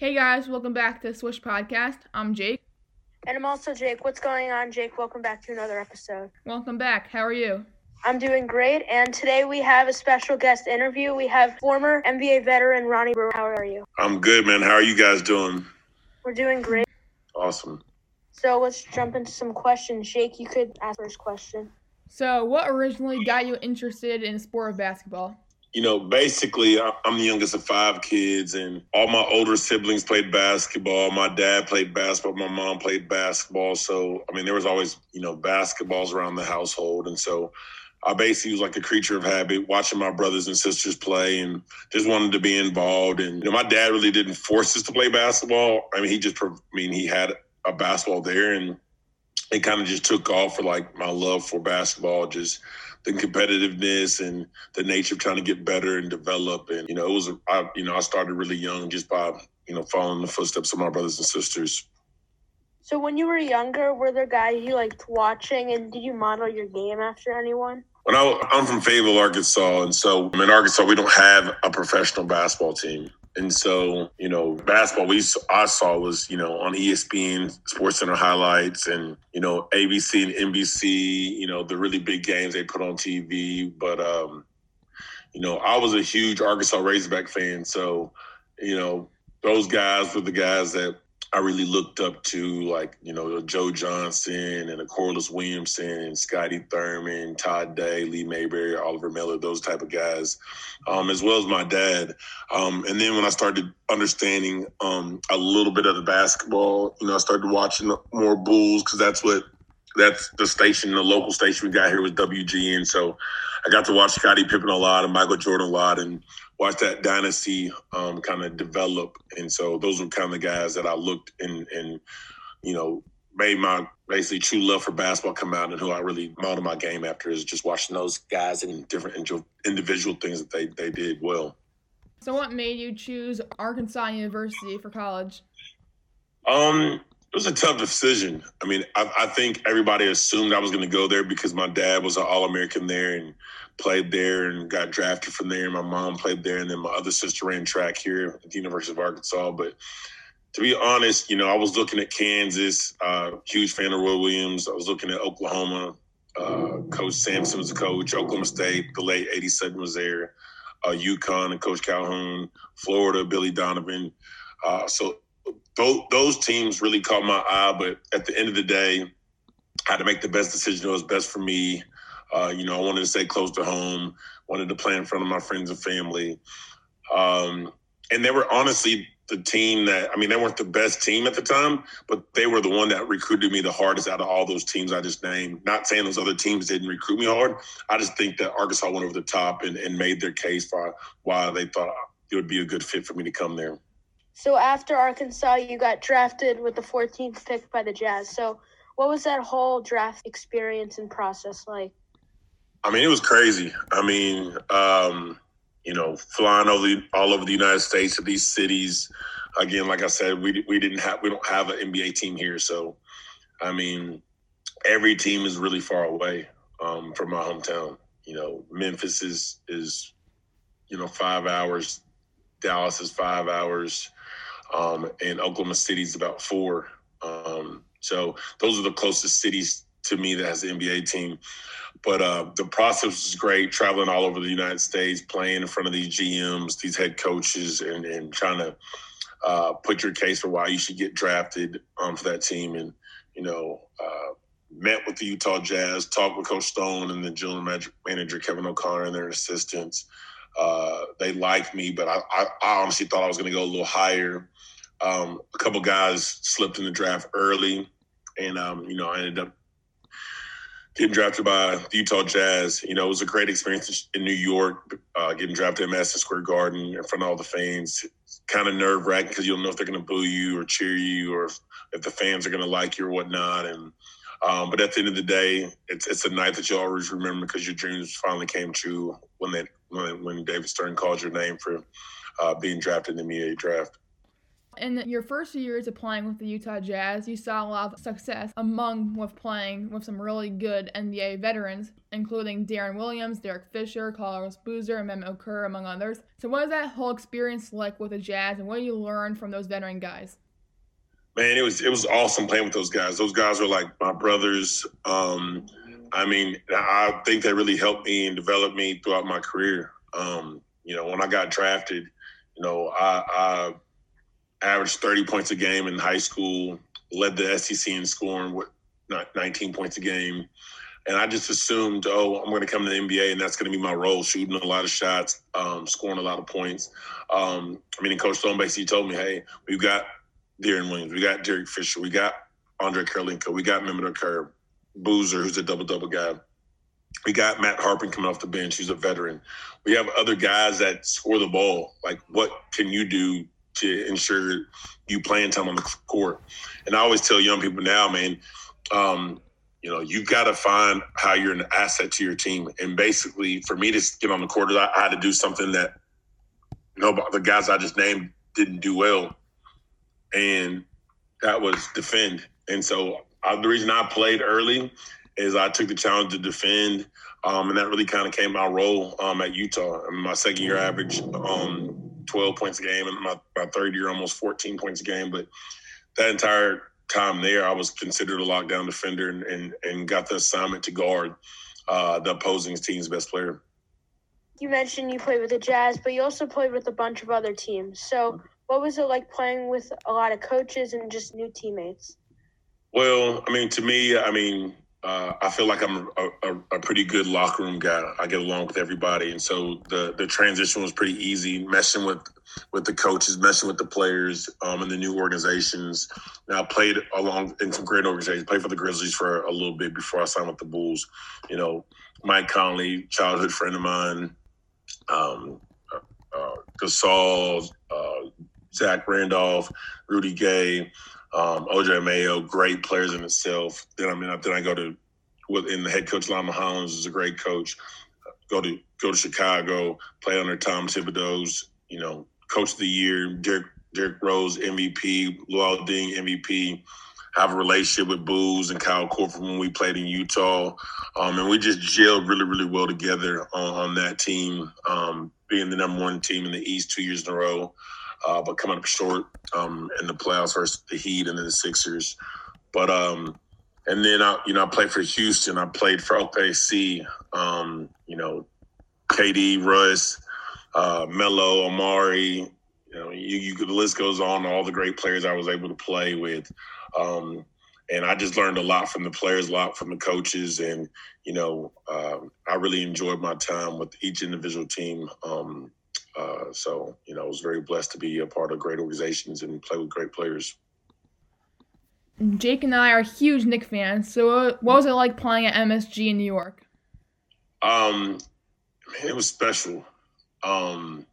Hey guys, welcome back to Swish Podcast. I'm Jake. And I'm also Jake. What's going on, Jake? Welcome back to another episode. Welcome back. How are you? I'm doing great, and today we have a special guest interview. We have former NBA veteran Ronnie Brewer. How are you? I'm good, man. How are you guys doing? We're doing great. Awesome. So let's jump into some questions. Jake, you could ask first question. So, what originally got you interested in the sport of basketball? You know, basically, I'm the youngest of five kids, and all my older siblings played basketball. My dad played basketball. My mom played basketball. So, I mean, there was always, you know, basketballs around the household. And so I basically was like a creature of habit, watching my brothers and sisters play and just wanted to be involved. And, you know, my dad really didn't force us to play basketball. I mean, he just, I mean, he had a basketball there and it kind of just took off for like my love for basketball, just the competitiveness and the nature of trying to get better and develop. And, you know, it was, I, you know, I started really young just by, you know, following the footsteps of my brothers and sisters. So when you were younger, were there guys you liked watching, and did you model your game after anyone? When I, I'm from Fayetteville, Arkansas, and so in Arkansas we don't have a professional basketball team. And so, you know, basketball we I saw was, you know, on ESPN, Sports Center highlights, and you know, ABC and NBC. You know, the really big games they put on TV. But, um, you know, I was a huge Arkansas Razorback fan, so you know, those guys were the guys that I really looked up to, like, you know, Joe Johnson and Corliss Williamson and Scotty Thurman, Todd Day, Lee Mayberry, Oliver Miller, those type of guys, um, as well as my dad. Um, and then when I started understanding um, a little bit of the basketball, you know, I started watching more Bulls because that's what that's the station, the local station we got here was WGN. So I got to watch Scottie Pippen a lot and Michael Jordan a lot and watch that dynasty um, kind of develop. And so those were kind of the guys that I looked and, and, you know, made my basically true love for basketball come out and who I really modeled my game after is just watching those guys and different individual things that they, they did well. So, what made you choose Arkansas University for college? Um, it was a tough decision. I mean, I, I think everybody assumed I was going to go there because my dad was an All American there and played there and got drafted from there. My mom played there, and then my other sister ran track here at the University of Arkansas. But to be honest, you know, I was looking at Kansas, uh, huge fan of Roy Williams. I was looking at Oklahoma. Uh, coach Sampson was the coach. Oklahoma State, the late Eddie Sutton was there. Uh, UConn and Coach Calhoun. Florida, Billy Donovan. Uh, so those, those teams really caught my eye. But at the end of the day, I had to make the best decision that was best for me. Uh, you know, I wanted to stay close to home, wanted to play in front of my friends and family. Um, and they were honestly the team that, I mean, they weren't the best team at the time, but they were the one that recruited me the hardest out of all those teams I just named. Not saying those other teams didn't recruit me hard. I just think that Arkansas went over the top and, and made their case for why they thought it would be a good fit for me to come there. So after Arkansas, you got drafted with the 14th pick by the Jazz. So what was that whole draft experience and process like? I mean, it was crazy. I mean, um, you know, flying over the, all over the United States to these cities. Again, like I said, we we didn't have we don't have an NBA team here, so I mean, every team is really far away um, from my hometown. You know, Memphis is is you know five hours, Dallas is five hours, um, and Oklahoma City is about four. Um, so those are the closest cities to me that has an NBA team. But uh, the process was great, traveling all over the United States, playing in front of these GMs, these head coaches, and, and trying to uh, put your case for why you should get drafted um, for that team. And, you know, uh, met with the Utah Jazz, talked with Coach Sloan and the general manager, Kevin O'Connor, and their assistants. Uh, they liked me, but I, I, I honestly thought I was going to go a little higher. Um, a couple guys slipped in the draft early, and, um, you know, I ended up getting drafted by the Utah Jazz. You know, it was a great experience in New York, uh, getting drafted at Madison Square Garden in front of all the fans. Kind of nerve wracking because you don't know if they're going to boo you or cheer you or if, the fans are going to like you or whatnot. And um, but at the end of the day, it's it's a night that you always remember because your dreams finally came true when they when when David Stern called your name for uh, being drafted in the NBA draft. In your first few years of playing with the Utah Jazz, you saw a lot of success among with playing with some really good NBA veterans, including Deron Williams, Derek Fisher, Carlos Boozer, and Mehmet Okur, among others. So, what is that whole experience like with the Jazz, and what do you learn from those veteran guys? Man, it was it was awesome playing with those guys. Those guys were like my brothers. Um, I mean, I think they really helped me and developed me throughout my career. Um, you know, when I got drafted, you know, I, I averaged 30 points a game in high school, led the SEC in scoring with 19 points a game. And I just assumed, oh, I'm going to come to the NBA and that's going to be my role, shooting a lot of shots, um, scoring a lot of points. Um, I mean, Coach Sloan basically told me, hey, we've got Deron Williams, we got Derek Fisher, we got Andre Kirilenko, we got Mehmet Okur, Boozer, who's a double double guy. We got Matt Harpring coming off the bench, who's a veteran. We have other guys that score the ball. Like, what can you do to ensure you playing time on the court? And I always tell young people now, man, um, you know, you've got to find how you're an asset to your team. And basically, for me to get on the court, I, I had to do something that you know, the guys I just named didn't do well, and that was defend. And so uh, the reason I played early is I took the challenge to defend, um, and that really kind of came my role um, at Utah. I mean, my second year average um, 12 points a game, and my, my third year almost 14 points a game. But that entire time there, I was considered a lockdown defender and, and, and got the assignment to guard uh, the opposing team's best player. You mentioned you played with the Jazz, but you also played with a bunch of other teams. So, what was it like playing with a lot of coaches and just new teammates? Well, I mean, to me, I mean, uh, I feel like I'm a, a, a, pretty good locker room guy. I get along with everybody, and so the the transition was pretty easy. Meshing with with the coaches, meshing with the players, um, and the new organizations. Now I played along in some great organizations. Played for the Grizzlies for a little bit before I signed with the Bulls. You know, Mike Conley, childhood friend of mine. Um, uh, uh, Gasol, uh, Zach Randolph, Rudy Gay um, OJ Mayo, great players in itself. Then I mean, then I go to within the head coach Lionel Hollins is a great coach. Go to go to Chicago, play under Tom Thibodeau's, you know, coach of the year, Derrick Derrick Rose MVP, Luol Deng MVP. Have a relationship with Booz and Kyle Korver when we played in Utah, um, and we just gelled really, really well together on, on that team, um, being the number one team in the East two years in a row uh, but coming up short um, in the playoffs versus the Heat and then the Sixers. But um, and then I, you know, I played for Houston. I played for OKC. Um, you know, KD, Russ, uh, Melo, Amar'e. You know, you, you the list goes on. All the great players I was able to play with. Um, and I just learned a lot from the players, a lot from the coaches, and you know, um, I really enjoyed my time with each individual team. Um, uh, so, you know, I was very blessed to be a part of great organizations and play with great players. Jake and I are huge Knick fans. So, what was it like playing at MSG in New York? Um, man, it was special. Um,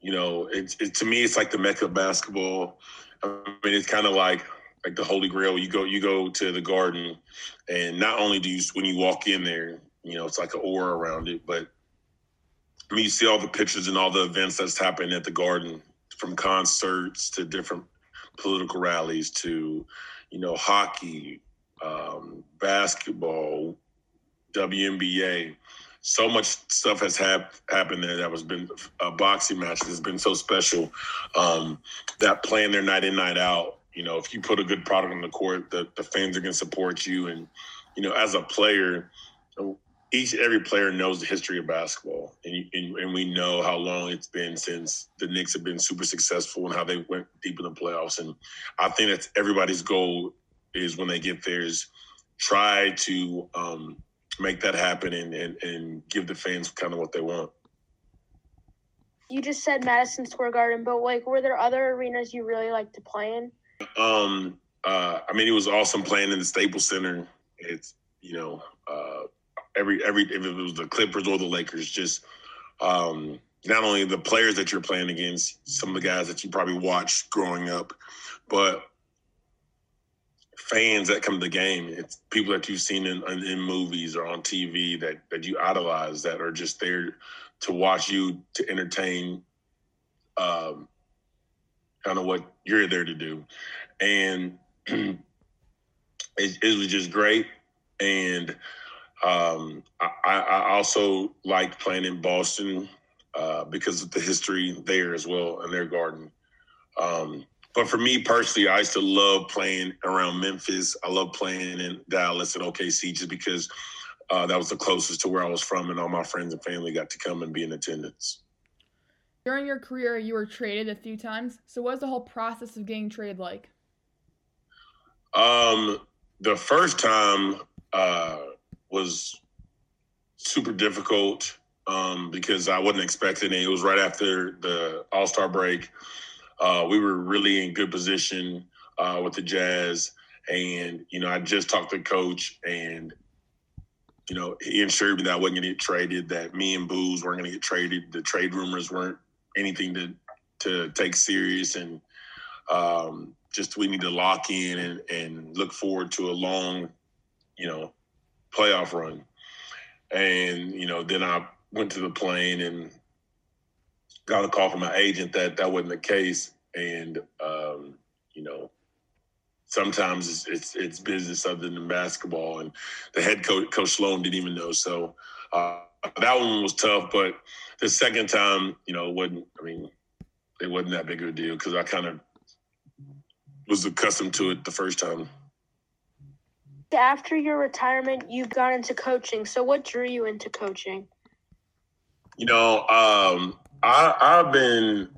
you know, it, it to me, it's like the mecca of basketball. I mean, it's kind of like like the holy grail. You go you go to the garden, and not only do you when you walk in there, you know, it's like an aura around it, but I mean, you see all the pictures and all the events that's happening at the Garden, from concerts to different political rallies to, you know, hockey, um, basketball, WNBA. So much stuff has hap- happened there that was been a boxing match that has been so special. Um, that playing their night in, night out. You know, if you put a good product on the court, the, the fans are going to support you. And, you know, as a player, each every player knows the history of basketball, and, and, and we know how long it's been since the Knicks have been super successful and how they went deep in the playoffs. And I think that's everybody's goal is when they get there is try to um, make that happen and, and, and give the fans kind of what they want. You just said Madison Square Garden, but like, were there other arenas you really like to play in? Um, uh, I mean, it was awesome playing in the Staples Center. It's you know. Uh, every every if it was the Clippers or the Lakers, just um, not only the players that you're playing against, some of the guys that you probably watched growing up, but fans that come to the game. It's people that you've seen in, in, in movies or on TV that that you idolize that are just there to watch you to entertain um, kind of what you're there to do. And it, it was just great. And um, I, I, also liked playing in Boston uh, because of the history there as well in their garden. Um, but for me personally, I used to love playing around Memphis. I love playing in Dallas and OKC just because uh, that was the closest to where I was from, and all my friends and family got to come and be in attendance. During your career, you were traded a few times. So, what was the whole process of getting traded like? Um, the first time uh, was super difficult um, because I wasn't expecting it. It was right after the All Star break. Uh, we were really in good position uh, with the Jazz, and you know, I just talked to coach, and you know, he ensured me that I wasn't going to get traded. That me and Booz weren't going to get traded. The trade rumors weren't anything to to take serious, and um, just we need to lock in and, and look forward to a long, you know, playoff run. And you know, then I went to the plane and got a call from my agent that that wasn't the case, and um, you know, sometimes it's, it's, it's business other than basketball, and the head coach Coach Sloan didn't even know. So uh, that one was tough, but the second time, you know, it wasn't. I mean, it wasn't that big of a deal because I kind of was accustomed to it the first time. After your retirement, you got into coaching. So, what drew you into coaching? You know, um, I, I've been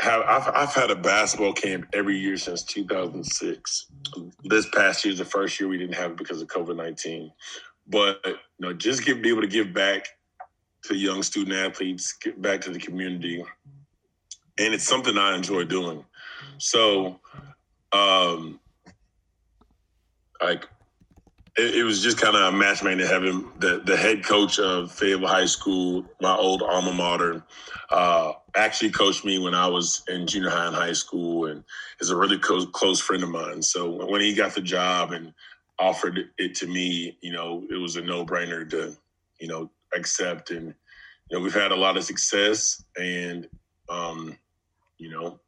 have I've, I've had a basketball camp every year since 2006. This past year is the first year we didn't have it because of COVID 19. But you know, just give, be able to give back to young student athletes, get back to the community, and it's something I enjoy doing. So, um, like it, it was just kind of a match made in heaven. The the head coach of Fayetteville High School, my old alma mater, uh, actually coached me when I was in junior high and high school, and is a really close close friend of mine. So when he got the job and offered it to me, you know, it was a no brainer to, you know, accept. And you know, we've had a lot of success, and um, you know,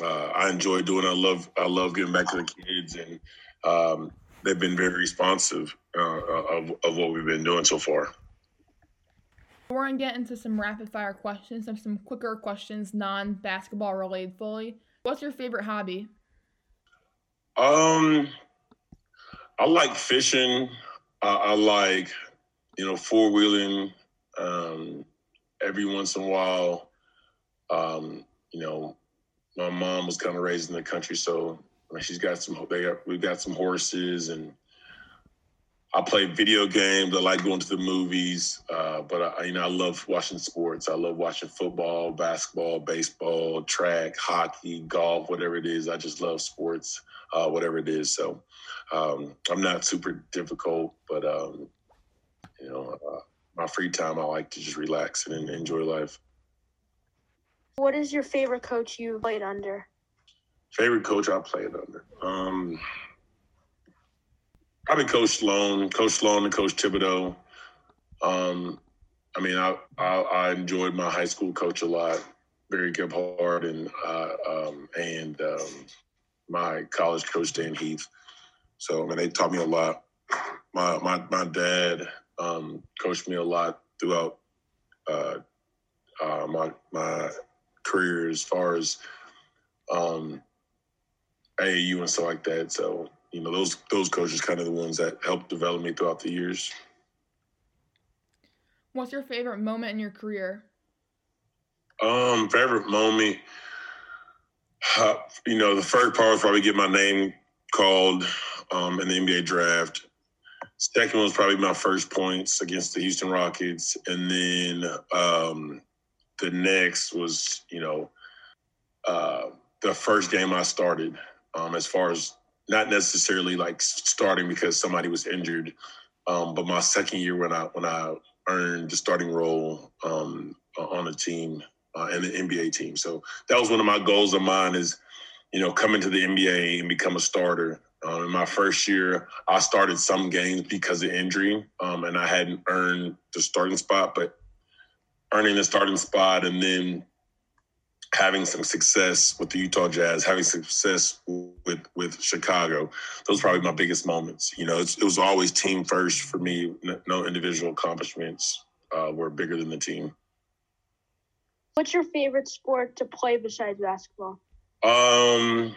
uh, I enjoy doing. It. I love I love giving back to the kids and. Um, they've been very responsive uh, of, of what we've been doing so far. We're going to get into some rapid fire questions, some, some quicker questions, non basketball related fully. What's your favorite hobby? Um, I like fishing. I, I like, you know, four wheeling. Um, every once in a while, um, you know, my mom was kind of raised in the country, so she's got some. They got, we've got some horses, and I play video games. I like going to the movies, uh, but I, you know, I love watching sports. I love watching football, basketball, baseball, track, hockey, golf, whatever it is. I just love sports, uh, whatever it is. So um, I'm not super difficult, but um, you know, uh, my free time, I like to just relax and enjoy life. What is your favorite coach you played under? Favorite coach I played under. Um, probably Coach Sloan, Coach Sloan and Coach Thibodeau. Um, I mean, I, I, I enjoyed my high school coach a lot, Barry Gebhardt, and uh, um, and um, my college coach Stan Heath. So I mean, they taught me a lot. My my my dad um, coached me a lot throughout uh, uh, my my career as far as um, AAU and stuff like that. So you know, those those coaches kind of the ones that helped develop me throughout the years. What's your favorite moment in your career? Um, favorite moment. Uh, you know, the first part was probably get my name called um, in the NBA draft. Second was probably my first points against the Houston Rockets, and then um, the next was you know uh, the first game I started um, as far as not necessarily like starting because somebody was injured, um, but my second year when I when I earned the starting role um, on a team uh, and the NBA team. So that was one of my goals of mine is, you know, coming to the NBA and become a starter. Um, in my first year, I started some games because of injury, um, and I hadn't earned the starting spot. But earning the starting spot and then having some success with the Utah Jazz, having success with with Chicago. Those are probably my biggest moments. You know, it was always team first for me. No individual accomplishments uh, were bigger than the team. What's your favorite sport to play besides basketball? Um,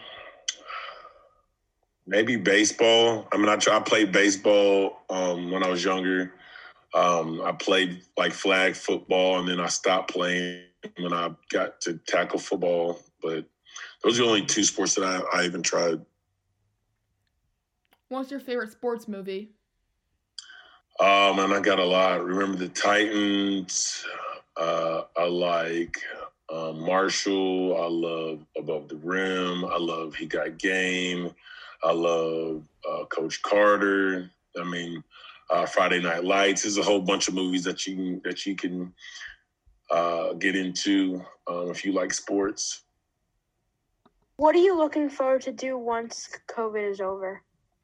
maybe baseball. I mean, I, I played baseball um, when I was younger. Um, I played like flag football, and then I stopped playing when I got to tackle football. But those are the only two sports that I, I even tried. What's your favorite sports movie? Um, and I got a lot. Remember the Titans. Uh, I like uh, Marshall. I love Above the Rim. I love He Got Game. I love uh, Coach Carter. I mean, uh, Friday Night Lights. There's a whole bunch of movies that you can, that you can uh, get into um, if you like sports. What are you looking forward to do once COVID is over?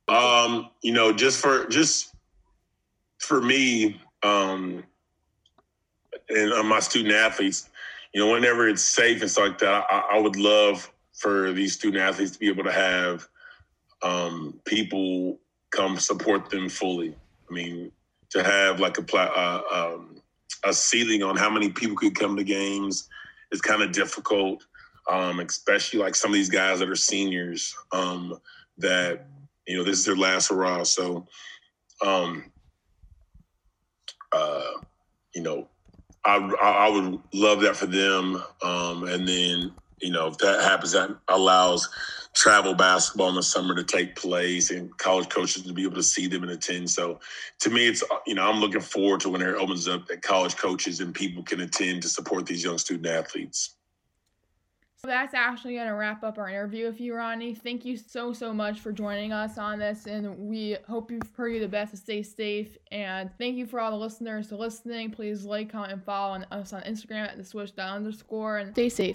Um, you know, just for just for me, um, and uh, my student athletes, you know, whenever it's safe and stuff like that, I, I would love for these student athletes to be able to have um, people come support them fully. I mean, to have like a uh, um, a ceiling on how many people could come to games is kind of difficult, um, especially like some of these guys that are seniors um, that you know this is their last hurrah. So, um, uh, you know, I, I would love that for them. Um, and then, you know, if that happens, that allows travel basketball in the summer to take place and college coaches to be able to see them and attend. So to me, it's, you know, I'm looking forward to when it opens up that college coaches and people can attend to support these young student athletes. So that's actually going to wrap up our interview with you, Ronnie. Thank you so, so much for joining us on this. And we hope you pray you the best to stay safe. And thank you for all the listeners for listening. Please like, comment, and follow on us on Instagram at the swish underscore and stay safe.